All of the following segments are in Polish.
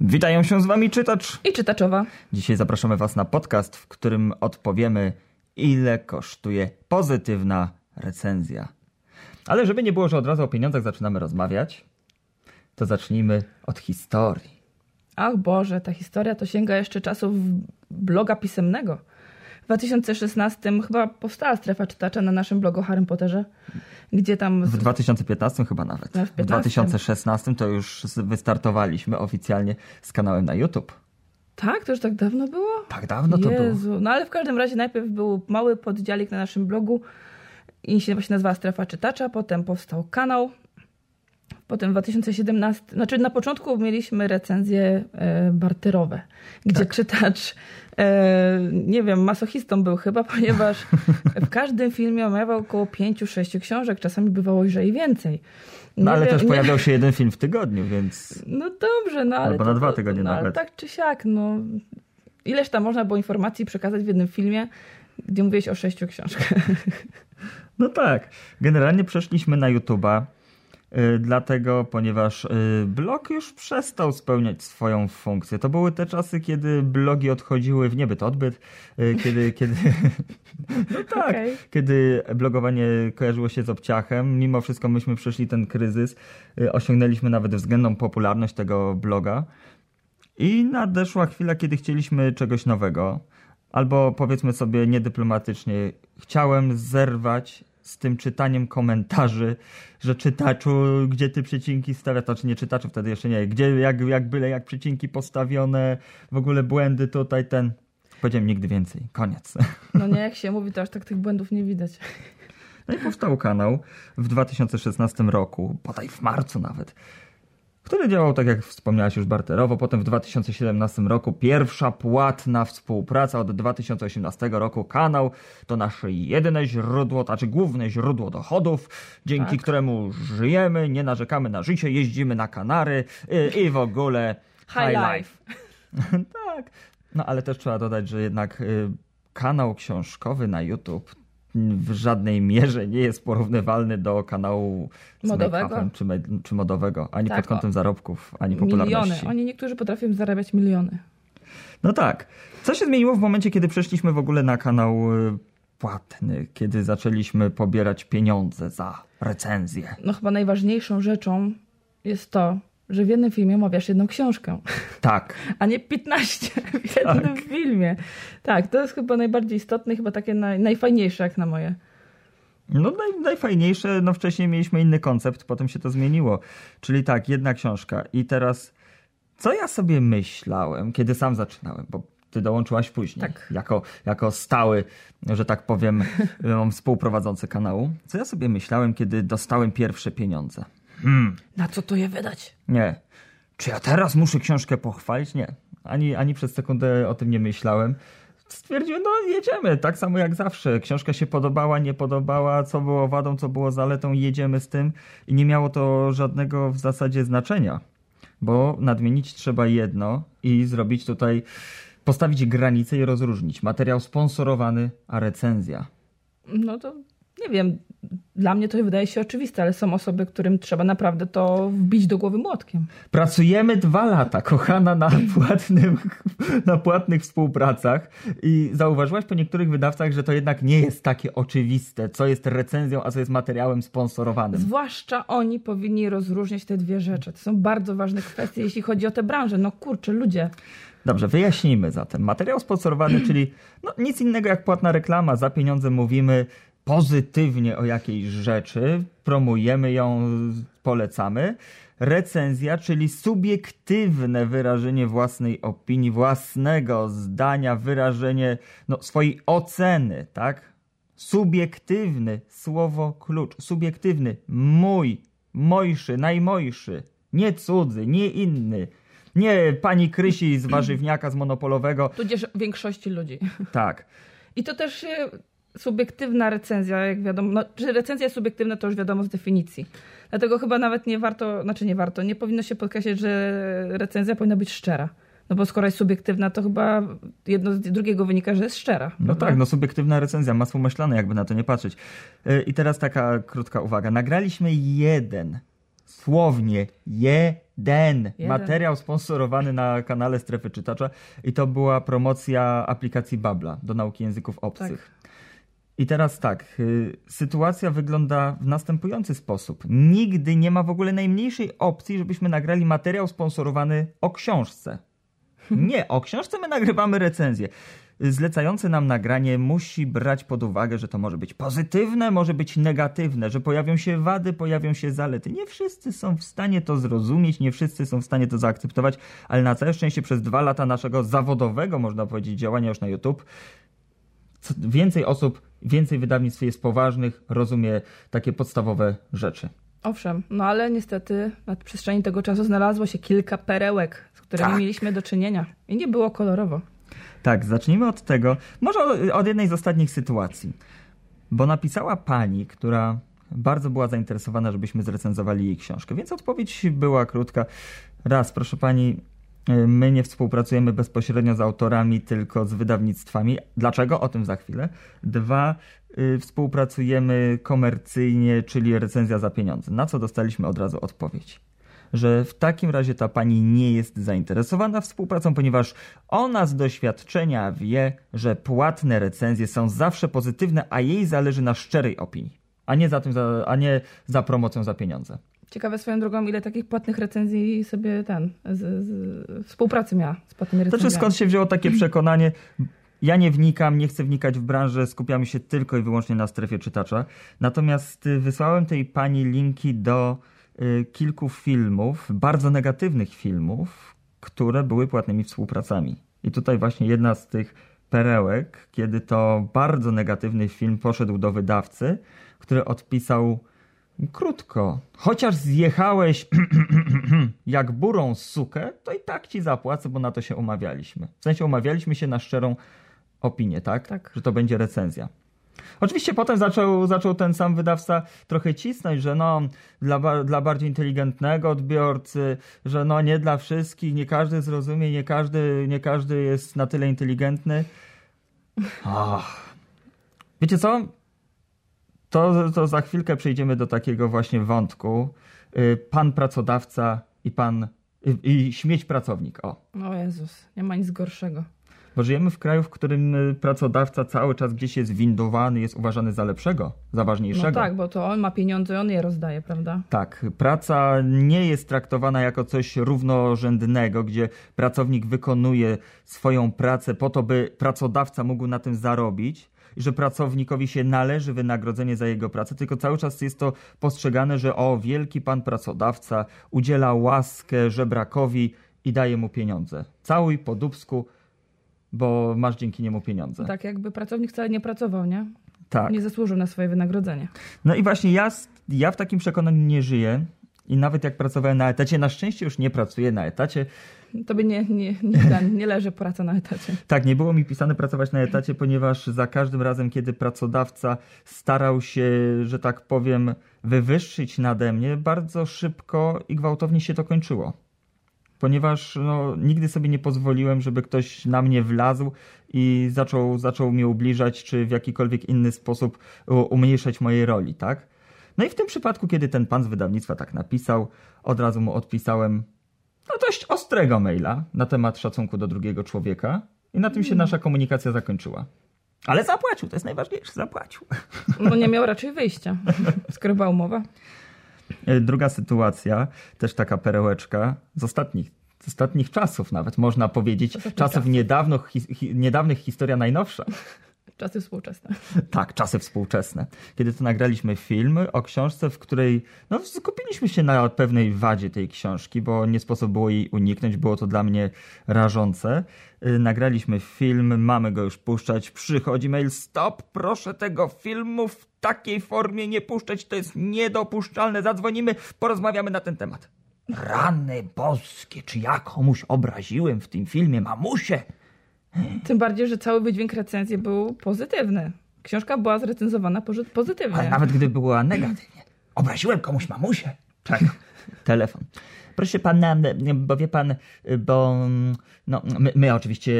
Witają się z wami czytacz i czytaczowa. Dzisiaj zapraszamy was na podcast, w którym odpowiemy, ile kosztuje pozytywna recenzja. Ale żeby nie było, że od razu o pieniądzach zaczynamy rozmawiać, to zacznijmy od historii. Ach Boże, ta historia to sięga jeszcze czasów bloga pisemnego. W 2016 chyba powstała strefa czytacza na naszym blogu Harry Potterze, gdzie tam... W 2015 chyba nawet. No, w, w 2016 to już wystartowaliśmy oficjalnie z kanałem na YouTube. Tak? To już tak dawno było? Tak dawno to Jezu. było. No ale w każdym razie najpierw był mały poddziałik na naszym blogu i się właśnie nazywała Strefa Czytacza, potem powstał kanał, Potem w 2017, znaczy na początku mieliśmy recenzje e, barterowe, gdzie tak. czytacz, e, nie wiem, masochistą był chyba, ponieważ w każdym filmie omawiał około 5-6 książek, czasami bywało, i więcej. no ale wiem, też nie... pojawiał się jeden film w tygodniu, więc... No dobrze, no ale... Albo na dwa tygodnie no, nawet. Tak czy siak, no... Ileż tam można było informacji przekazać w jednym filmie, gdzie mówiłeś o sześciu książkach. No tak. Generalnie przeszliśmy na YouTube'a dlatego, ponieważ y, blog już przestał spełniać swoją funkcję. To były te czasy, kiedy blogi odchodziły w niebyt odbyt, y, kiedy, kiedy, no tak, okay. kiedy blogowanie kojarzyło się z obciachem. Mimo wszystko myśmy przeszli ten kryzys, osiągnęliśmy nawet względną popularność tego bloga i nadeszła chwila, kiedy chcieliśmy czegoś nowego. Albo powiedzmy sobie niedyplomatycznie, chciałem zerwać z tym czytaniem komentarzy, że czytaczu, gdzie ty przecinki stawia, to czy nie czytaczu, wtedy jeszcze nie, gdzie, jak, jak byle, jak przecinki postawione, w ogóle błędy tutaj, ten. Powiedziałem nigdy więcej, koniec. No nie, jak się mówi, to aż tak tych błędów nie widać. No i powstał kanał w 2016 roku, bodaj w marcu nawet który działał, tak jak wspomniałaś już, barterowo. Potem w 2017 roku pierwsza płatna współpraca. Od 2018 roku kanał to nasze jedyne źródło, znaczy główne źródło dochodów, dzięki tak. któremu żyjemy, nie narzekamy na życie, jeździmy na Kanary i, i w ogóle high, high life. life. tak. No ale też trzeba dodać, że jednak y, kanał książkowy na YouTube w żadnej mierze nie jest porównywalny do kanału modowego czy, czy, modowego, ani tak, pod kątem o. zarobków, ani popularności. Miliony. Oni niektórzy potrafią zarabiać miliony. No tak. Co się zmieniło w momencie, kiedy przeszliśmy w ogóle na kanał y, płatny, kiedy zaczęliśmy pobierać pieniądze za recenzję? No chyba najważniejszą rzeczą jest to, że w jednym filmie omawiasz jedną książkę. Tak. A nie 15 w jednym tak. filmie. Tak, to jest chyba najbardziej istotne, chyba takie naj, najfajniejsze jak na moje. No naj, najfajniejsze, no wcześniej mieliśmy inny koncept, potem się to zmieniło. Czyli tak, jedna książka i teraz co ja sobie myślałem, kiedy sam zaczynałem, bo ty dołączyłaś później, tak. jako, jako stały, że tak powiem, współprowadzący kanału. Co ja sobie myślałem, kiedy dostałem pierwsze pieniądze? Hmm. Na co to je wydać? Nie. Czy ja teraz muszę książkę pochwalić? Nie. Ani, ani przez sekundę o tym nie myślałem. Stwierdziłem, no jedziemy, tak samo jak zawsze. Książka się podobała, nie podobała, co było wadą, co było zaletą, jedziemy z tym. I nie miało to żadnego w zasadzie znaczenia, bo nadmienić trzeba jedno i zrobić tutaj, postawić granicę i rozróżnić. Materiał sponsorowany, a recenzja. No to nie wiem, dla mnie to wydaje się oczywiste, ale są osoby, którym trzeba naprawdę to wbić do głowy młotkiem. Pracujemy dwa lata, kochana, na, płatnym, na płatnych współpracach i zauważyłaś po niektórych wydawcach, że to jednak nie jest takie oczywiste, co jest recenzją, a co jest materiałem sponsorowanym. Zwłaszcza oni powinni rozróżniać te dwie rzeczy. To są bardzo ważne kwestie, jeśli chodzi o tę branżę. No kurczę, ludzie. Dobrze, wyjaśnijmy zatem. Materiał sponsorowany, czyli no, nic innego jak płatna reklama. Za pieniądze mówimy, pozytywnie o jakiejś rzeczy, promujemy ją, polecamy. Recenzja, czyli subiektywne wyrażenie własnej opinii, własnego zdania, wyrażenie no, swojej oceny, tak? Subiektywny, słowo klucz, subiektywny, mój, mojszy, najmojszy, nie cudzy, nie inny. Nie pani Krysi z warzywniaka, z monopolowego. Tudzież większości ludzi. Tak. I to też się subiektywna recenzja, jak wiadomo, no, że recenzja subiektywna to już wiadomo z definicji. Dlatego chyba nawet nie warto, znaczy nie warto, nie powinno się podkreślać, że recenzja powinna być szczera. No bo skoro jest subiektywna, to chyba jedno z drugiego wynika, że jest szczera. No prawda? tak, no subiektywna recenzja, masło maślane, jakby na to nie patrzeć. Y, I teraz taka krótka uwaga. Nagraliśmy jeden z dosłownie jeden, Jeden. materiał sponsorowany na kanale Strefy Czytacza i to była promocja aplikacji Babla do nauki języków obcych. I teraz tak, y, sytuacja wygląda w następujący sposób. Nigdy nie ma w ogóle najmniejszej opcji, żebyśmy nagrali materiał sponsorowany o książce. Nie, o książce my nagrywamy recenzję. Zlecający nam nagranie musi brać pod uwagę, że to może być pozytywne, może być negatywne, że pojawią się wady, pojawią się zalety. Nie wszyscy są w stanie to zrozumieć, nie wszyscy są w stanie to zaakceptować, ale na całe szczęście przez dwa lata naszego zawodowego, można powiedzieć, działania już na YouTube, więcej osób, więcej wydawnictw jest poważnych, rozumie takie podstawowe rzeczy. Owszem, no ale niestety na przestrzeni tego czasu znalazło się kilka perełek, z którymi Tak. mieliśmy do czynienia. I nie było kolorowo. Tak, zacznijmy od tego, może od, jednej z ostatnich sytuacji. Bo napisała pani, która bardzo była zainteresowana, żebyśmy zrecenzowali jej książkę, więc odpowiedź była krótka. Raz, proszę pani, my nie współpracujemy bezpośrednio z autorami, tylko z wydawnictwami. Dlaczego? O tym za chwilę. Dwa, y, współpracujemy komercyjnie, czyli recenzja za pieniądze. Na co dostaliśmy od razu odpowiedź? że w takim razie ta pani nie jest zainteresowana współpracą, ponieważ ona z doświadczenia wie, że płatne recenzje są zawsze pozytywne, a jej zależy na szczerej opinii, a nie za tym, a nie za promocją za pieniądze. Ciekawe swoją drogą, ile takich płatnych recenzji sobie ten, z, z, współpracy miała z płatnymi To recenzjami. czy skąd się wzięło takie przekonanie? Ja nie wnikam, nie chcę wnikać w branżę, skupiamy się tylko i wyłącznie na strefie czytacza. Natomiast y, wysłałem tej pani linki do y, kilku filmów, bardzo negatywnych filmów, które były płatnymi współpracami. I tutaj właśnie jedna z tych perełek, kiedy to bardzo negatywny film poszedł do wydawcy, który odpisał krótko. Chociaż zjechałeś jak burą sukę, to i tak ci zapłacę, bo na to się umawialiśmy. W sensie umawialiśmy się na szczerą opinię, tak? Tak. Że to będzie recenzja. Oczywiście potem zaczął, zaczął ten sam wydawca trochę cisnąć, że no dla, dla bardziej inteligentnego odbiorcy, że no nie dla wszystkich, nie każdy zrozumie, nie każdy, nie każdy jest na tyle inteligentny. Ach. Wiecie co? To, to za chwilkę przejdziemy do takiego właśnie wątku. Y, Pan pracodawca i pan i, i śmieć pracownik. O. O Jezus, nie ma nic gorszego. Bo żyjemy w kraju, w którym y, pracodawca cały czas gdzieś jest windowany, jest uważany za lepszego, za ważniejszego. No tak, bo to on ma pieniądze, on je rozdaje, prawda? Tak, praca nie jest traktowana jako coś równorzędnego, gdzie pracownik wykonuje swoją pracę po to, by pracodawca mógł na tym zarobić i że pracownikowi się należy wynagrodzenie za jego pracę, tylko cały czas jest to postrzegane, że o, wielki pan pracodawca udziela łaskę żebrakowi i daje mu pieniądze. Całuj po dubsku, bo masz dzięki niemu pieniądze. Tak jakby pracownik wcale nie pracował, nie? tak. Nie zasłużył na swoje wynagrodzenie. No i właśnie ja, ja w takim przekonaniu nie żyję. I nawet jak pracowałem na etacie, na szczęście już nie pracuję na etacie. Tobie nie, nie, nie, ten, nie leży praca na etacie. Tak, nie było mi pisane pracować na etacie, ponieważ za każdym razem, kiedy pracodawca starał się, że tak powiem, wywyższyć nade mnie, bardzo szybko i gwałtownie się to kończyło. Ponieważ no, nigdy sobie nie pozwoliłem, żeby ktoś na mnie wlazł i zaczął, zaczął mnie ubliżać, czy w jakikolwiek inny sposób umniejszać mojej roli, tak? No i w tym przypadku, kiedy ten pan z wydawnictwa tak napisał, od razu mu odpisałem no dość ostrego maila na temat szacunku do drugiego człowieka i na tym się nasza komunikacja zakończyła. Ale zapłacił, to jest najważniejsze, zapłacił. No nie miał raczej wyjścia, skoro była umowa. E, Druga sytuacja, też taka perełeczka z ostatnich, z ostatnich czasów nawet, można powiedzieć, czasów czasów. niedawno, hi, hi, niedawnych, historia najnowsza. Czasy współczesne. Tak, czasy współczesne. Kiedy to nagraliśmy film o książce, w której no, skupiliśmy się na pewnej wadzie tej książki, bo nie sposób było jej uniknąć, było to dla mnie rażące. Yy, Nagraliśmy film, mamy go już puszczać, przychodzi mail, stop, proszę tego filmu w takiej formie nie puszczać, to jest niedopuszczalne, zadzwonimy, porozmawiamy na ten temat. Rany boskie, czy ja komuś obraziłem w tym filmie mamusię? Tym bardziej, że cały wydźwięk recenzji był pozytywny. Książka była zrecenzowana pozy- pozytywnie. Ale nawet gdyby była negatywnie. Obraziłem komuś mamusię. Czego? Telefon. Proszę pana, bo wie pan, bo no, my, my oczywiście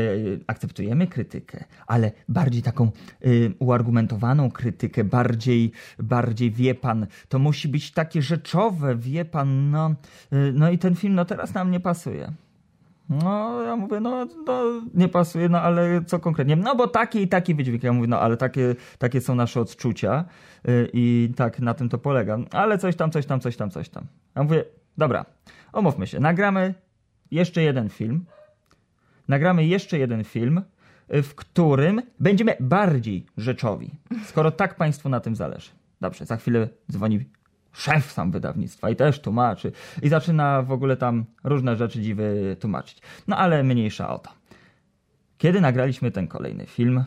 akceptujemy krytykę, ale bardziej taką y, uargumentowaną krytykę, bardziej, bardziej wie pan, to musi być takie rzeczowe, wie pan, no, y, no i ten film no teraz nam nie pasuje. No, ja mówię, no, no, nie pasuje, no ale co konkretnie? No bo taki i taki wydźwięk. Ja mówię, no ale takie, takie są nasze odczucia yy, i tak na tym to polega. Ale coś tam, coś tam, coś tam, coś tam. Ja mówię, dobra, omówmy się, nagramy jeszcze jeden film. Nagramy jeszcze jeden film, w którym będziemy bardziej rzeczowi, skoro tak Państwu na tym zależy. Dobrze, za chwilę dzwoni szef sam wydawnictwa i też tłumaczy. I zaczyna w ogóle tam różne rzeczy dziwy tłumaczyć. No ale mniejsza o to. Kiedy nagraliśmy ten kolejny film,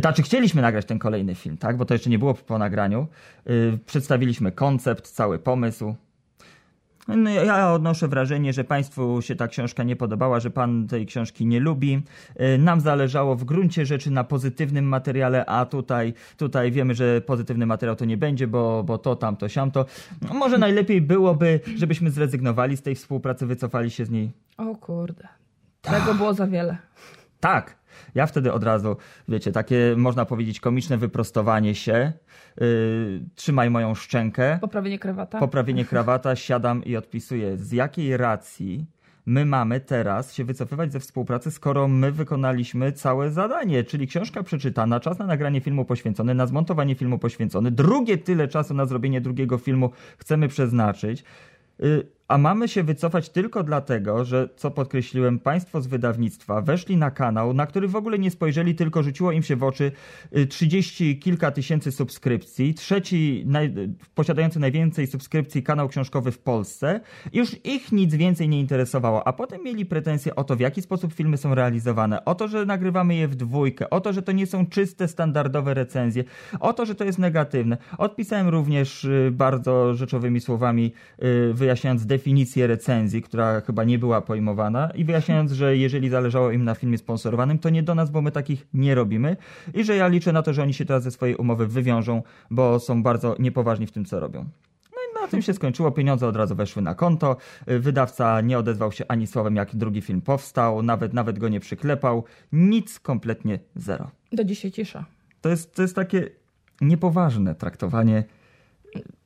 znaczy chcieliśmy nagrać ten kolejny film, tak? Bo to jeszcze nie było po nagraniu. Yy, przedstawiliśmy koncept, cały pomysł. No, ja odnoszę wrażenie, że Państwu się ta książka nie podobała, że Pan tej książki nie lubi. Y, nam zależało w gruncie rzeczy na pozytywnym materiale, a tutaj, tutaj wiemy, że pozytywny materiał to nie będzie, bo, bo to, tamto, siamto. No, może najlepiej byłoby, żebyśmy zrezygnowali z tej współpracy, wycofali się z niej. O kurde. Tego było za wiele. Tak. Ja wtedy od razu, wiecie, takie można powiedzieć komiczne wyprostowanie się. Yy, trzymaj moją szczękę. Poprawienie krawata. Poprawienie krawata, siadam i odpisuję. Z jakiej racji my mamy teraz się wycofywać ze współpracy, skoro my wykonaliśmy całe zadanie, czyli książka przeczytana, czas na nagranie filmu poświęcony, na zmontowanie filmu poświęcony, drugie tyle czasu na zrobienie drugiego filmu chcemy przeznaczyć. Yy, a mamy się wycofać tylko dlatego, że, co podkreśliłem, państwo z wydawnictwa weszli na kanał, na który w ogóle nie spojrzeli, tylko rzuciło im się w oczy 30 y, kilka tysięcy subskrypcji, trzeci naj, posiadający najwięcej subskrypcji kanał książkowy w Polsce. Już ich nic więcej nie interesowało, a potem mieli pretensje o to, w jaki sposób filmy są realizowane, o to, że nagrywamy je w dwójkę, o to, że to nie są czyste, standardowe recenzje, o to, że to jest negatywne. Odpisałem również y, bardzo rzeczowymi słowami, y, wyjaśniając definicję recenzji, która chyba nie była pojmowana i wyjaśniając, że jeżeli zależało im na filmie sponsorowanym, to nie do nas, bo my takich nie robimy i że ja liczę na to, że oni się teraz ze swojej umowy wywiążą, bo są bardzo niepoważni w tym, co robią. No i na tym się skończyło. Pieniądze od razu weszły na konto. Wydawca nie odezwał się ani słowem, jak drugi film powstał, nawet, nawet go nie przyklepał. Nic, kompletnie zero. Do dzisiaj cisza. To jest, to jest takie niepoważne traktowanie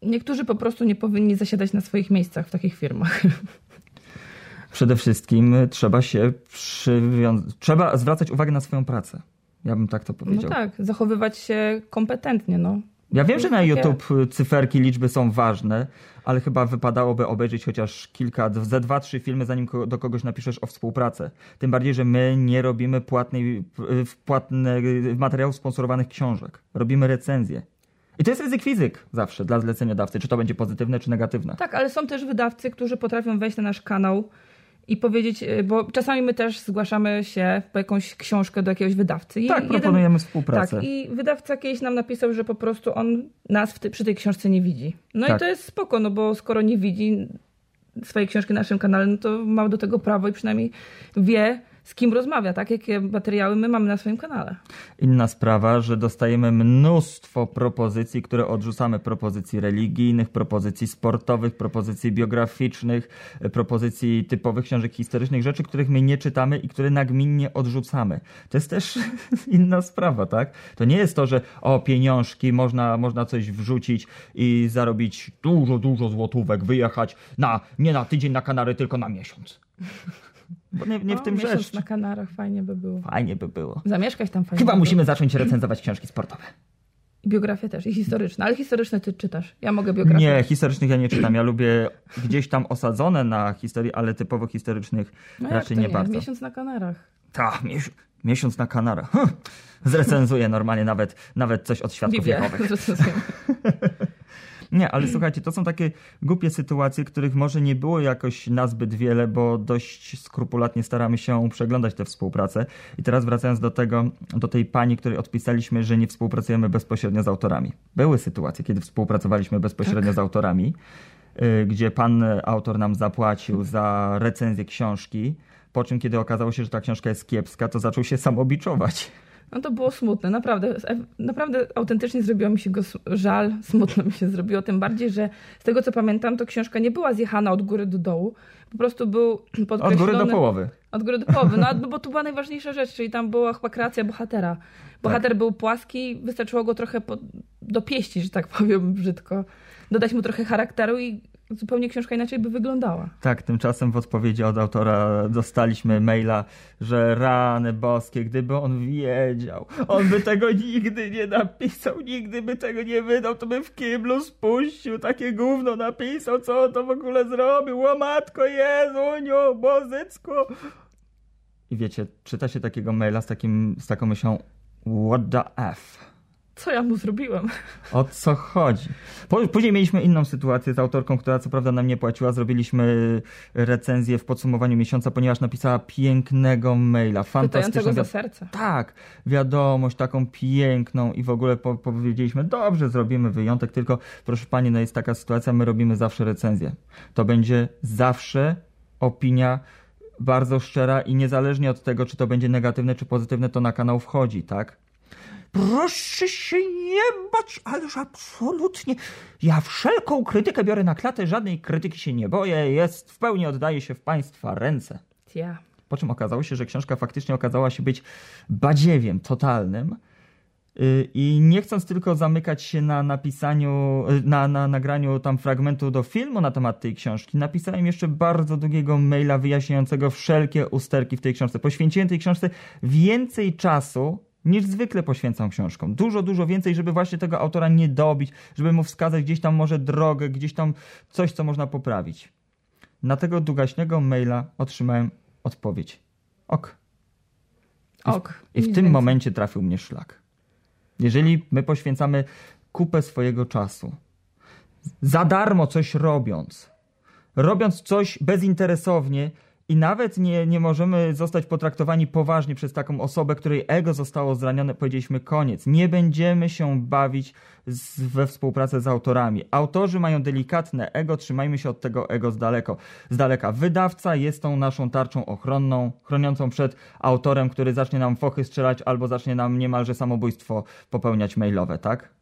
niektórzy po prostu nie powinni zasiadać na swoich miejscach w takich firmach. Przede wszystkim trzeba się przywiązać, trzeba zwracać uwagę na swoją pracę. Ja bym tak to powiedział. No tak, zachowywać się kompetentnie, no. Ja wiem, że na. YouTube cyferki, liczby są ważne, ale chyba wypadałoby obejrzeć chociaż kilka, ze dwa, trzy filmy, zanim do kogoś napiszesz o współpracę. Tym bardziej, że my nie robimy płatnej, płatne, materiałów sponsorowanych książek. Robimy recenzje. I to jest ryzyk fizyk zawsze dla zleceniodawcy, czy to będzie pozytywne, czy negatywne. Tak, ale są też wydawcy, którzy potrafią wejść na nasz kanał i powiedzieć, y, bo czasami my też zgłaszamy się po jakąś książkę do jakiegoś wydawcy. I tak, jeden, proponujemy współpracę. Tak, i wydawca kiedyś nam napisał, że po prostu on nas przy tej książce nie widzi. No tak. i to jest spoko, no bo skoro nie widzi swojej książki na naszym kanale, no to ma do tego prawo i przynajmniej wie, z kim rozmawia, tak? Jakie materiały my mamy na swoim kanale. Inna sprawa, że dostajemy mnóstwo propozycji, które odrzucamy. Propozycji religijnych, propozycji sportowych, propozycji biograficznych, propozycji typowych książek historycznych, rzeczy, których my nie czytamy i które nagminnie odrzucamy. To jest też inna sprawa, tak? To nie jest to, że o pieniążki, można, można coś wrzucić i zarobić dużo, dużo złotówek, wyjechać na, nie na tydzień na Kanary, tylko na miesiąc. Bo nie, nie o, w tym rzecz. na Kanarach fajnie by było. Fajnie by było. Zamieszkać tam fajnie. Chyba by musimy było. zacząć recenzować książki sportowe. I biografię też, i historyczne. Ale historyczne ty czytasz. Ja mogę biografię. Nie, historycznych ja nie czytam. Ja lubię gdzieś tam osadzone na historii, ale typowo historycznych no raczej nie, nie bardzo. Miesiąc na Kanarach. Tak, miesiąc, miesiąc na Kanarach. Zrecenzuję normalnie nawet, nawet coś od świadków Biblię. Jehowych. Nie, ale słuchajcie, to są takie głupie sytuacje, których może nie było jakoś nazbyt wiele, bo dość skrupulatnie staramy się przeglądać tę współpracę. I teraz wracając do tego, do tej pani, której odpisaliśmy, że nie współpracujemy bezpośrednio z autorami. Były sytuacje, kiedy współpracowaliśmy bezpośrednio tak. z autorami, y, gdzie pan autor nam zapłacił za recenzję książki, po czym kiedy okazało się, że ta książka jest kiepska, to zaczął się samobiczować No to było smutne, naprawdę. Naprawdę autentycznie zrobiło mi się go żal, smutno mi się zrobiło. Tym bardziej, że z tego co pamiętam, to książka nie była zjechana od góry do dołu. Po prostu był podkreślony... Od góry do połowy. Od góry do połowy, no bo to była najważniejsza rzecz, czyli tam była chyba kreacja bohatera. Bohater tak. był płaski, wystarczyło go trochę po, dopieścić, że tak powiem brzydko. Dodać mu trochę charakteru i zupełnie książka inaczej by wyglądała. Tak, tymczasem w odpowiedzi od autora dostaliśmy maila, że rany boskie, gdyby on wiedział, on by tego nigdy nie napisał, nigdy by tego nie wydał, to by w kiblu spuścił, takie gówno napisał, co on to w ogóle zrobił, łamatko Jezuniu, bozycko. I wiecie, czyta się takiego maila z, takim, z taką myślą, what the f co ja mu zrobiłem? O co chodzi? Później mieliśmy inną sytuację z autorką, która co prawda nam nie płaciła. Zrobiliśmy recenzję w podsumowaniu miesiąca, ponieważ napisała pięknego maila. Fantastycznego. za serce. Tak, wiadomość taką piękną i w ogóle po powiedzieliśmy, dobrze, zrobimy wyjątek, tylko proszę pani, no jest taka sytuacja, my robimy zawsze recenzję. To będzie zawsze opinia bardzo szczera i niezależnie od tego, czy to będzie negatywne, czy pozytywne, to na kanał wchodzi, tak? Proszę się nie bać, ależ absolutnie. Ja wszelką krytykę biorę na klatę, żadnej krytyki się nie boję, jest w pełni oddaje się w państwa ręce. Ja. Po czym okazało się, że książka faktycznie okazała się być badziewiem totalnym. Y, I nie chcąc tylko zamykać się na napisaniu, y, na, na nagraniu tam fragmentu do filmu na temat tej książki, napisałem jeszcze bardzo długiego maila wyjaśniającego wszelkie usterki w tej książce. Poświęciłem tej książce więcej czasu niż zwykle poświęcam książkom. Dużo, dużo więcej, żeby właśnie tego autora nie dobić, żeby mu wskazać gdzieś tam może drogę, gdzieś tam coś, co można poprawić. Na tego długaśnego maila otrzymałem odpowiedź. Ok. I ok. W, I w tym więcej. momencie trafił mnie szlak. Jeżeli my poświęcamy kupę swojego czasu, za darmo coś robiąc, robiąc coś bezinteresownie, i nawet nie, nie możemy zostać potraktowani poważnie przez taką osobę, której ego zostało zranione. Powiedzieliśmy koniec. Nie będziemy się bawić z, we współpracę z autorami. Autorzy mają delikatne ego, trzymajmy się od tego ego z, daleko, z daleka. Wydawca jest tą naszą tarczą ochronną, chroniącą przed autorem, który zacznie nam fochy strzelać albo zacznie nam niemalże samobójstwo popełniać mailowe, tak?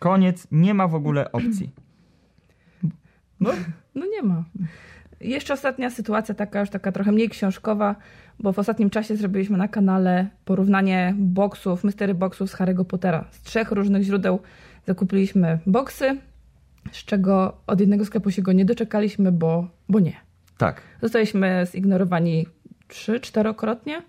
Koniec, nie ma w ogóle opcji. No, no nie ma. Jeszcze ostatnia sytuacja, taka już taka trochę mniej książkowa, bo w ostatnim czasie zrobiliśmy na kanale porównanie boksów, mystery boxów z Harry'ego Pottera. Z trzech różnych źródeł zakupiliśmy boksy, z czego od jednego sklepu się go nie doczekaliśmy, bo, bo nie. Tak. Zostaliśmy zignorowani trzy, czterokrotnie.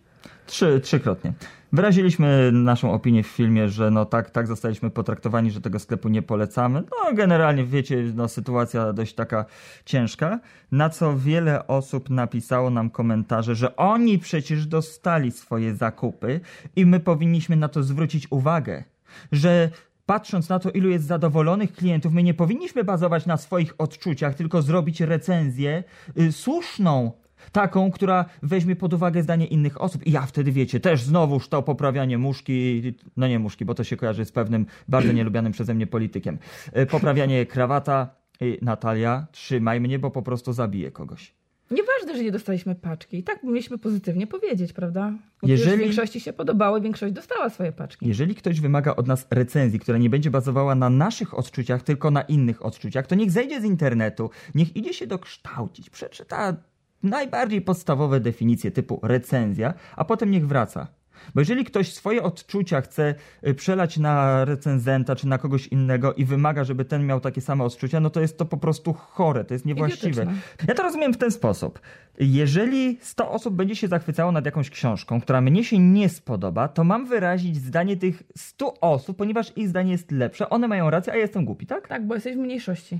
Trzy, trzykrotnie. Wyraziliśmy naszą opinię w filmie, że no tak, tak zostaliśmy potraktowani, że tego sklepu nie polecamy. No generalnie wiecie, no sytuacja dość taka ciężka, na co wiele osób napisało nam komentarze, że oni przecież dostali swoje zakupy i my powinniśmy na to zwrócić uwagę, że patrząc na to, ilu jest zadowolonych klientów, my nie powinniśmy bazować na swoich odczuciach, tylko zrobić recenzję y, słuszną Taką, która weźmie pod uwagę zdanie innych osób. I ja wtedy, wiecie, też znowuż to poprawianie muszki, no nie muszki, bo to się kojarzy z pewnym bardzo nielubianym przeze mnie politykiem. E, poprawianie krawata. Natalia, trzymaj mnie, bo po prostu zabiję kogoś. Nieważne, że nie dostaliśmy paczki. I tak mieliśmy pozytywnie powiedzieć, prawda? Bo jeżeli większości się podobało, większość dostała swoje paczki. Jeżeli ktoś wymaga od nas recenzji, która nie będzie bazowała na naszych odczuciach, tylko na innych odczuciach, to niech zejdzie z internetu, niech idzie się dokształcić, przeczyta najbardziej podstawowe definicje typu recenzja, a potem niech wraca. Bo jeżeli ktoś swoje odczucia chce y, przelać na recenzenta czy na kogoś innego i wymaga, żeby ten miał takie same odczucia, no to jest to po prostu chore, to jest niewłaściwe. Idiotyczne. Ja to rozumiem w ten sposób. Jeżeli 100 osób będzie się zachwycało nad jakąś książką, która mnie się nie spodoba, to mam wyrazić zdanie tych 100 osób, ponieważ ich zdanie jest lepsze. One mają rację, a ja jestem głupi, tak? Tak, bo jesteś w mniejszości.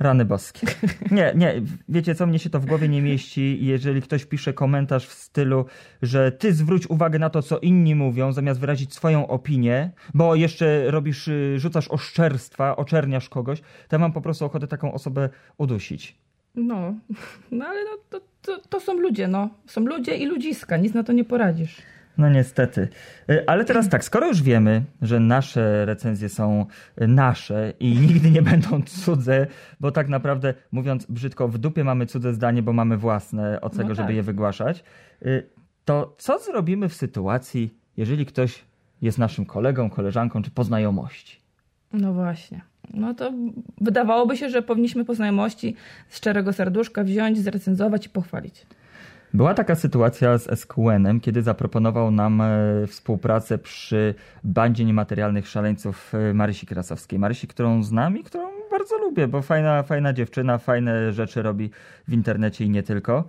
Rany boskie. Nie, nie, wiecie co, mnie się to w głowie nie mieści. Jeżeli ktoś pisze komentarz w stylu, że ty zwróć uwagę na to, co inni mówią, zamiast wyrazić swoją opinię, bo jeszcze robisz, y, rzucasz oszczerstwa, oczerniasz kogoś, to ja mam po prostu ochotę taką osobę udusić. No, no ale no, to, to, to są ludzie, no. Są ludzie i ludziska, nic na to nie poradzisz. No niestety. Y, ale teraz tak, skoro już wiemy, że nasze recenzje są nasze i nigdy nie będą cudze, bo tak naprawdę mówiąc brzydko, w dupie mamy cudze zdanie, bo mamy własne od tego, no tak. żeby je wygłaszać, y, to co zrobimy w sytuacji, jeżeli ktoś jest naszym kolegą, koleżanką czy po znajomości. No właśnie. No to wydawałoby się, że powinniśmy po znajomości z szczerego serduszka wziąć, zrecenzować i pochwalić. Była taka sytuacja z SQN-em, kiedy zaproponował nam e, współpracę przy bandzie niematerialnych szaleńców e, Marysi Krasowskiej. Marysi, którą znam i którą bardzo lubię, bo fajna, fajna dziewczyna, fajne rzeczy robi w internecie i nie tylko.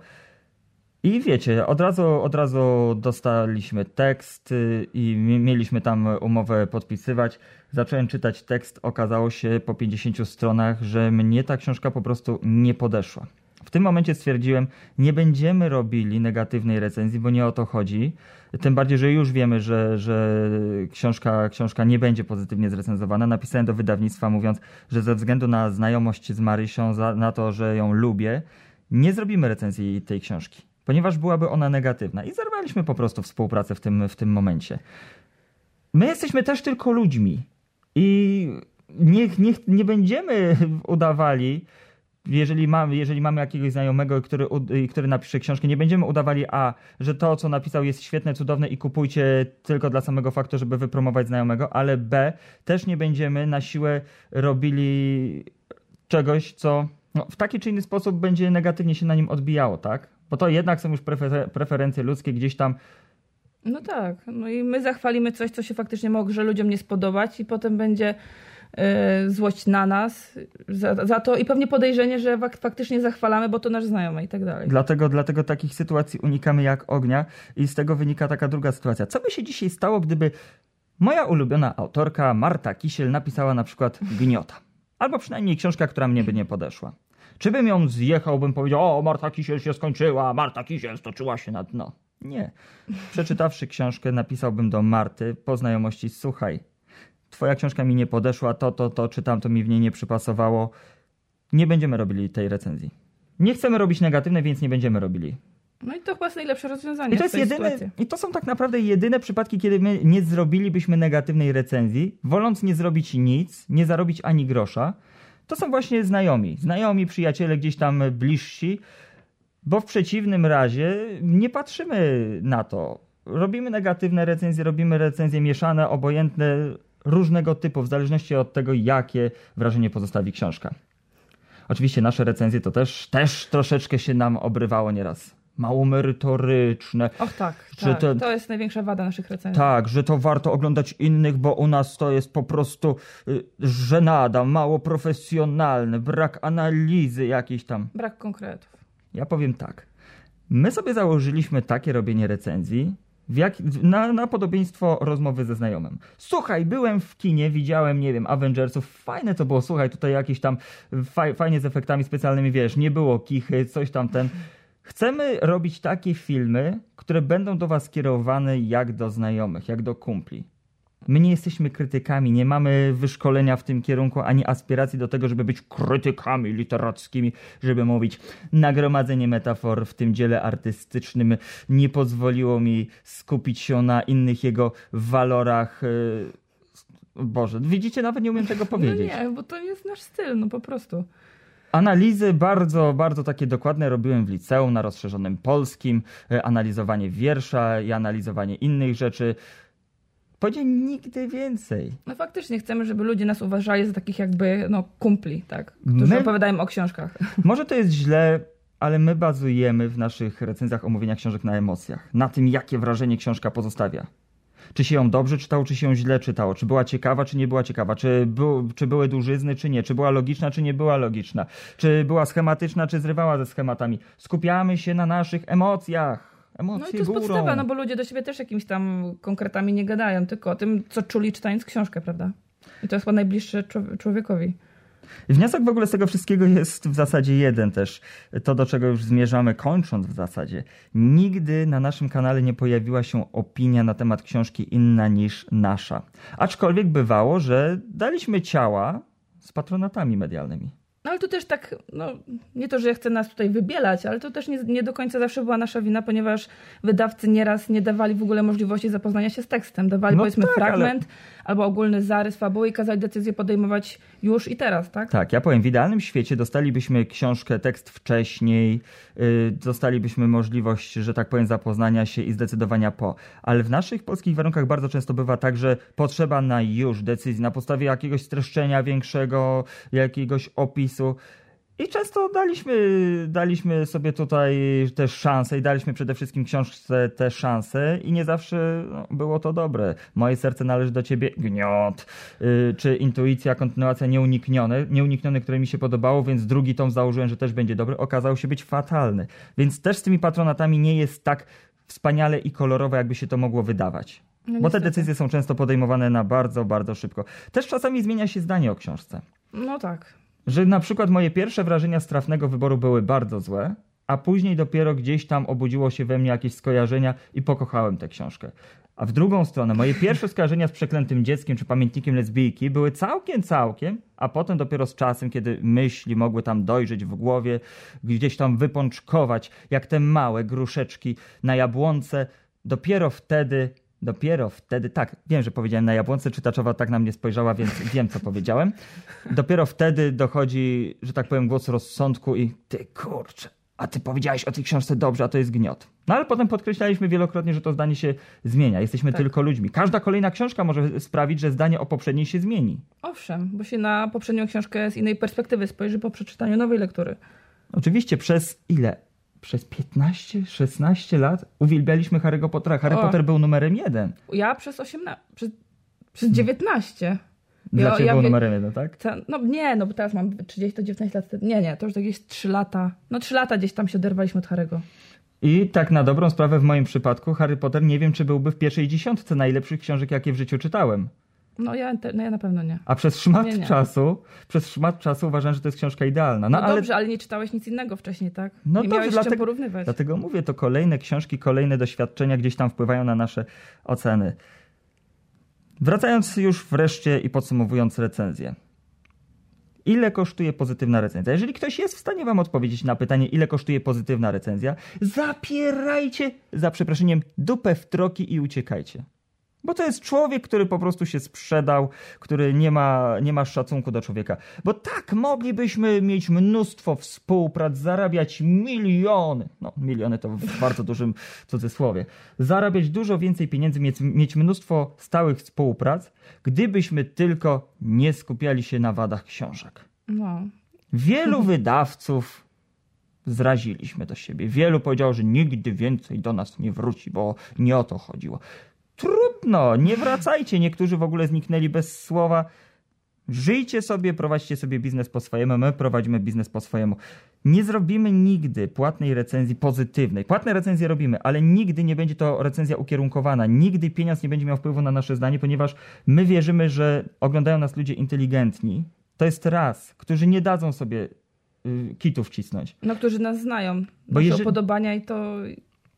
I wiecie, od razu, od razu dostaliśmy tekst y, i mieliśmy tam umowę podpisywać. Zacząłem czytać tekst, okazało się po 50 stronach, że mnie ta książka po prostu nie podeszła. W tym momencie stwierdziłem, nie będziemy robili negatywnej recenzji, bo nie o to chodzi. Tym bardziej, że już wiemy, że, że książka, książka nie będzie pozytywnie zrecenzowana. Napisałem do wydawnictwa mówiąc, że ze względu na znajomość z Marysią, na to, że ją lubię, nie zrobimy recenzji tej książki, ponieważ byłaby ona negatywna. I zerwaliśmy po prostu współpracę w tym, w tym momencie. My jesteśmy też tylko ludźmi i niech, niech nie będziemy udawali, jeżeli mamy, jeżeli mamy jakiegoś znajomego, który, który napisze książkę, nie będziemy udawali A, że to, co napisał jest świetne, cudowne i kupujcie tylko dla samego faktu, żeby wypromować znajomego, ale B, też nie będziemy na siłę robili czegoś, co no, w taki czy inny sposób będzie negatywnie się na nim odbijało, tak? Bo to jednak są już prefer preferencje ludzkie gdzieś tam. No tak, no i my zachwalimy coś, co się faktycznie może ludziom nie spodobać i potem będzie złość na nas za, za, to i pewnie podejrzenie, że faktycznie zachwalamy, bo to nasz znajomy i tak dalej. Dlatego, dlatego takich sytuacji unikamy jak ognia i z tego wynika taka druga sytuacja. Co by się dzisiaj stało, gdyby moja ulubiona autorka Marta Kisiel napisała na przykład Gniota? Albo przynajmniej książka, która mnie by nie podeszła. Czy bym ją zjechał, bym powiedział, o, Marta Kisiel się skończyła, Marta Kisiel stoczyła się na dno. Nie. Przeczytawszy książkę, napisałbym do Marty po znajomości, słuchaj, twoja książka mi nie podeszła, to, to, to, czy tamto mi w niej nie przypasowało. Nie będziemy robili tej recenzji. Nie chcemy robić negatywne, więc nie będziemy robili. No i to chyba jest najlepsze rozwiązanie. I to, jest jedyne, I to są tak naprawdę jedyne przypadki, kiedy my nie zrobilibyśmy negatywnej recenzji, woląc nie zrobić nic, nie zarobić ani grosza. To są właśnie znajomi. Znajomi, przyjaciele gdzieś tam bliżsi, bo w przeciwnym razie nie patrzymy na to. Robimy negatywne recenzje, robimy recenzje mieszane, obojętne, różnego typu, w zależności od tego, jakie wrażenie pozostawi książka. Oczywiście nasze recenzje to też, też troszeczkę się nam obrywało nieraz. Mało merytoryczne. Och tak, tak. To, to jest największa wada naszych recenzji. Tak, że to warto oglądać innych, bo u nas to jest po prostu y, żenada, mało profesjonalne, brak analizy jakiejś tam. Brak konkretów. Ja powiem tak. My sobie założyliśmy takie robienie recenzji, jak, na, na podobieństwo rozmowy ze znajomym. Słuchaj, byłem w kinie, widziałem, nie wiem, Avengersów, fajne to było, słuchaj, tutaj jakieś tam faj, fajnie z efektami specjalnymi, wiesz, nie było kichy, coś tam ten. Chcemy robić takie filmy, które będą do was kierowane jak do znajomych, jak do kumpli. My nie jesteśmy krytykami, nie mamy wyszkolenia w tym kierunku ani aspiracji do tego, żeby być krytykami literackimi, żeby mówić. Nagromadzenie metafor w tym dziele artystycznym nie pozwoliło mi skupić się na innych jego walorach. E, Boże, widzicie, nawet nie umiem tego no powiedzieć. No nie, bo to jest nasz styl, no po prostu. Analizy bardzo, bardzo takie dokładne robiłem w liceum na rozszerzonym polskim, e, analizowanie wiersza i analizowanie innych rzeczy. Powiedział nigdy więcej. No faktycznie chcemy, żeby ludzie nas uważali za takich jakby no, kumpli, tak? Którzy my... opowiadają o książkach. Może to jest źle, ale my bazujemy w naszych recenzjach omówienia książek na emocjach. Na tym, jakie wrażenie książka pozostawia. Czy się ją dobrze czytało, czy się ją źle czytało? Czy była ciekawa, czy nie była ciekawa? Czy, był, czy były dużyzny, czy nie? Czy była logiczna, czy nie była logiczna? Czy była schematyczna, czy zrywała ze schematami? Skupiamy się na naszych emocjach emocje No i to jest górą. podstawa, no bo ludzie do siebie też jakimiś tam konkretami nie gadają, tylko o tym, co czuli czytając książkę, prawda? I to jest chyba najbliższe człowiekowi. Wniosek w ogóle z tego wszystkiego jest w zasadzie jeden też. To, do czego już zmierzamy, kończąc w zasadzie. Nigdy na naszym kanale nie pojawiła się opinia na temat książki inna niż nasza. Aczkolwiek bywało, że daliśmy ciała z patronatami medialnymi. No ale to też tak, no nie to, że chcę nas tutaj wybielać, ale to też nie, nie, do końca zawsze była nasza wina, ponieważ wydawcy nieraz nie dawali w ogóle możliwości zapoznania się z tekstem. Dawali no powiedzmy tak, fragment ale... albo ogólny zarys fabuły i kazali decyzję podejmować już i teraz, tak? Tak, ja powiem, w idealnym świecie dostalibyśmy książkę, tekst wcześniej, yy, dostalibyśmy możliwość, że tak powiem, zapoznania się i zdecydowania po. Ale w naszych polskich warunkach bardzo często bywa tak, że potrzeba na już decyzji, na podstawie jakiegoś streszczenia większego, jakiegoś opisu, i często daliśmy, daliśmy sobie tutaj też szansę i daliśmy przede wszystkim książce te szanse i nie zawsze no, było to dobre. Moje serce należy do ciebie, gniot, yy, czy intuicja, kontynuacja nieuniknione, nieuniknione, które mi się podobało, więc drugi tom założyłem, że też będzie dobry, okazał się być fatalny. Więc też z tymi patronatami nie jest tak wspaniale i kolorowe, jakby się to mogło wydawać. No Bo te decyzje są często podejmowane na bardzo, bardzo szybko. Też czasami zmienia się zdanie o książce. No tak że na przykład moje pierwsze wrażenia z trafnego wyboru były bardzo złe, a później dopiero gdzieś tam obudziło się we mnie jakieś skojarzenia i pokochałem tę książkę. A w drugą stronę, moje pierwsze skojarzenia z przeklętym dzieckiem czy pamiętnikiem lesbijki były całkiem, całkiem, a potem dopiero z czasem, kiedy myśli mogły tam dojrzeć w głowie, gdzieś tam wypączkować, jak te małe gruszeczki na jabłonce, dopiero wtedy Dopiero wtedy, tak, wiem, że powiedziałem na jabłonce, czytaczowa tak na mnie spojrzała, więc wiem, co powiedziałem. Dopiero wtedy dochodzi, że tak powiem, głos rozsądku i ty kurczę, a ty powiedziałeś o tej książce dobrze, a to jest gniot. No ale potem podkreślaliśmy wielokrotnie, że to zdanie się zmienia. Jesteśmy tak. tylko ludźmi. Każda kolejna książka może sprawić, że zdanie o poprzedniej się zmieni. Owszem, bo się na poprzednią książkę z innej perspektywy spojrzy po przeczytaniu nowej lektury. Oczywiście przez ile? Przez 15-16 lat uwielbialiśmy Harry'ego Pottera. Harry o. Potter był numerem jeden. Ja przez 18, przez, przez 19. Dla ja, ja był numerem jeden, tak? Ta, no nie, no bo teraz mam 30 to 19 lat. Nie, nie, to już jakieś 3 lata. No 3 lata gdzieś tam się oderwaliśmy od Harry'ego. I tak na dobrą sprawę w moim przypadku Harry Potter nie wiem, czy byłby w pierwszej dziesiątce najlepszych książek, jakie w życiu czytałem. No ja, no ja na pewno nie. A przez szmat nie, nie. czasu, przez szmat czasu uważam, że to jest książka idealna. No, no ale... dobrze, ale nie czytałeś nic innego wcześniej, tak? No nie dobrze, miałeś dlatego, porównywać. Dlatego mówię, to kolejne książki, kolejne doświadczenia gdzieś tam wpływają na nasze oceny. Wracając już wreszcie i podsumowując recenzję. Ile kosztuje pozytywna recenzja? Jeżeli ktoś jest w stanie wam odpowiedzieć na pytanie, ile kosztuje pozytywna recenzja, zapierajcie, za przeproszeniem, dupę w troki i uciekajcie. Bo to jest człowiek, który po prostu się sprzedał, który nie ma, nie ma szacunku do człowieka. Bo tak, moglibyśmy mieć mnóstwo współprac, zarabiać miliony, no miliony to w bardzo dużym cudzysłowie, zarabiać dużo więcej pieniędzy, mieć, mieć mnóstwo stałych współprac, gdybyśmy tylko nie skupiali się na wadach książek. No. Wielu wydawców zraziliśmy do siebie. Wielu powiedziało, że nigdy więcej do nas nie wróci, bo nie o to chodziło. Trudno, nie wracajcie. Niektórzy w ogóle zniknęli bez słowa. Żyjcie sobie, prowadźcie sobie biznes po swojemu, my prowadzimy biznes po swojemu. Nie zrobimy nigdy płatnej recenzji pozytywnej. Płatne recenzje robimy, ale nigdy nie będzie to recenzja ukierunkowana. Nigdy pieniądz nie będzie miał wpływu na nasze zdanie, ponieważ my wierzymy, że oglądają nas ludzie inteligentni. To jest raz, którzy nie dadzą sobie y, kitów cisnąć. No, którzy nas znają, Bo jeżeli... upodobania i to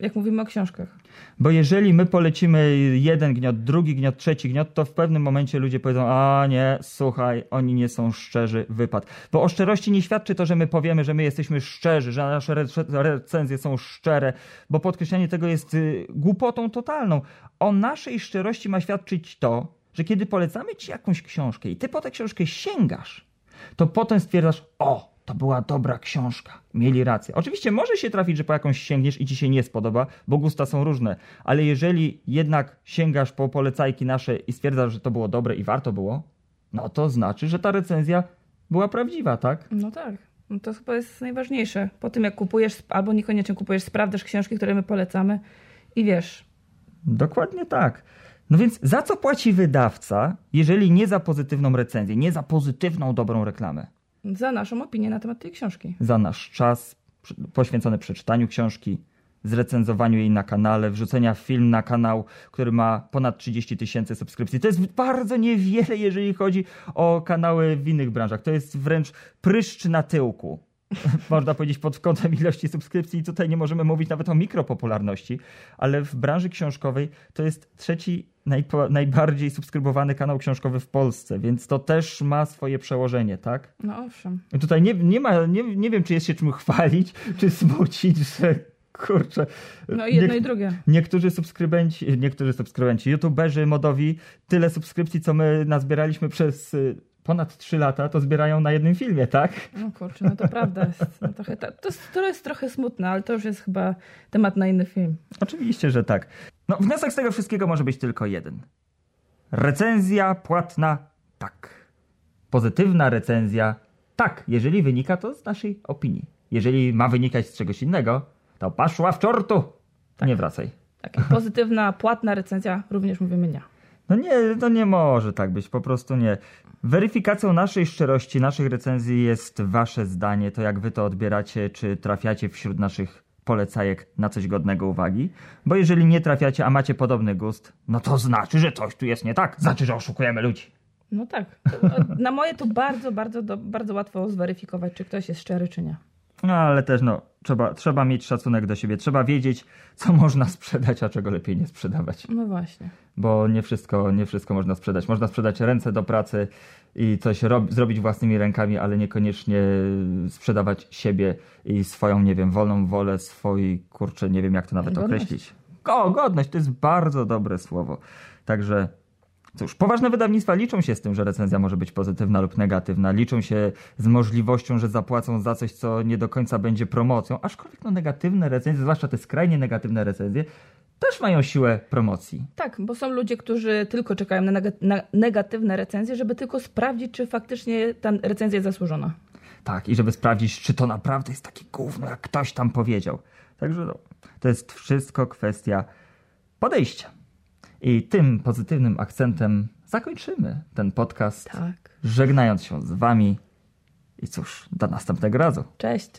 jak mówimy o książkach. Bo jeżeli my polecimy jeden gniot, drugi gniot, trzeci gniot, to w pewnym momencie ludzie powiedzą, a nie, słuchaj, oni nie są szczerzy, wypad. Bo o szczerości nie świadczy to, że my powiemy, że my jesteśmy szczerzy, że nasze recenzje są szczere, bo podkreślenie tego jest y, głupotą totalną. O naszej szczerości ma świadczyć to, że kiedy polecamy ci jakąś książkę i ty po tę książkę sięgasz, to potem stwierdzasz, o, to była dobra książka. Mieli rację. Oczywiście może się trafić, że po jakąś sięgniesz i ci się nie spodoba, bo gusta są różne, ale jeżeli jednak sięgasz po polecajki nasze i stwierdzasz, że to było dobre i warto było, no to znaczy, że ta recenzja była prawdziwa, tak? No tak. No to chyba jest najważniejsze. Po tym jak kupujesz, albo niekoniecznie kupujesz, sprawdzasz książki, które my polecamy i wiesz. Dokładnie tak. No więc za co płaci wydawca, jeżeli nie za pozytywną recenzję, nie za pozytywną, dobrą reklamę? Za naszą opinię na temat tej książki. Za nasz czas poświęcony przeczytaniu książki, zrecenzowaniu jej na kanale, wrzucenia film na kanał, który ma ponad 30 tysięcy subskrypcji. To jest bardzo niewiele, jeżeli chodzi o kanały w innych branżach. To jest wręcz pryszcz na tyłku. można powiedzieć, pod kątem ilości subskrypcji i tutaj nie możemy mówić nawet o mikropopularności, ale w branży książkowej to jest trzeci najpo, najbardziej subskrybowany kanał książkowy w Polsce, więc to też ma swoje przełożenie, tak? No owszem. I Tutaj nie, nie ma, nie, nie wiem, czy jest się czym chwalić, czy smucić, że kurczę. No i jedno i drugie. Niektórzy subskrybenci, niektórzy subskrybenci, youtuberzy modowi, tyle subskrypcji, co my nazbieraliśmy przez y, ponad 3 lata, to zbierają na jednym filmie, tak? No kurczę, no to prawda jest. No to, jest, to jest trochę smutne, ale to już jest chyba temat na inny film. Oczywiście, że tak. No, wniosek z tego wszystkiego może być tylko jeden. Recenzja płatna tak. Pozytywna recenzja tak, jeżeli wynika to z naszej opinii. Jeżeli ma wynikać z czegoś innego, to paszła w czortu. Nie wracaj. Tak, pozytywna, płatna recenzja również mówimy nie. No nie, to nie może tak być, po prostu nie. Weryfikacją naszej szczerości, naszych recenzji jest wasze zdanie, to jak wy to odbieracie, czy trafiacie wśród naszych polecajek na coś godnego uwagi. Bo jeżeli nie trafiacie, a macie podobny gust, no to znaczy, że coś tu jest nie tak. Znaczy, że oszukujemy ludzi. No tak. Na moje to bardzo, bardzo, bardzo łatwo zweryfikować, czy ktoś jest szczery, czy nie. No ale też no, trzeba, trzeba mieć szacunek do siebie, trzeba wiedzieć, co można sprzedać, a czego lepiej nie sprzedawać. No właśnie. bo nie wszystko, nie wszystko można sprzedać. Można sprzedać ręce do pracy i coś rob, zrobić własnymi rękami, ale niekoniecznie sprzedawać siebie i swoją, nie wiem, wolną wolę, swój, kurczę, nie wiem jak to nawet Godność. określić. O, godność, to jest bardzo dobre słowo. Także Cóż, poważne wydawnictwa liczą się z tym, że recenzja może być pozytywna lub negatywna. Liczą się z możliwością, że zapłacą za coś, co nie do końca będzie promocją. Aczkolwiek no, negatywne recenzje, zwłaszcza te skrajnie negatywne recenzje, też mają siłę promocji. Tak, bo są ludzie, którzy tylko czekają na, neg- na negatywne recenzje, żeby tylko sprawdzić, czy faktycznie ta recenzja jest zasłużona. Tak, i żeby sprawdzić, czy to naprawdę jest takie gówno, jak ktoś tam powiedział. Także no, to jest wszystko kwestia podejścia. I tym pozytywnym akcentem zakończymy ten podcast, Tak. żegnając się z wami. I cóż, do następnego razu. Cześć.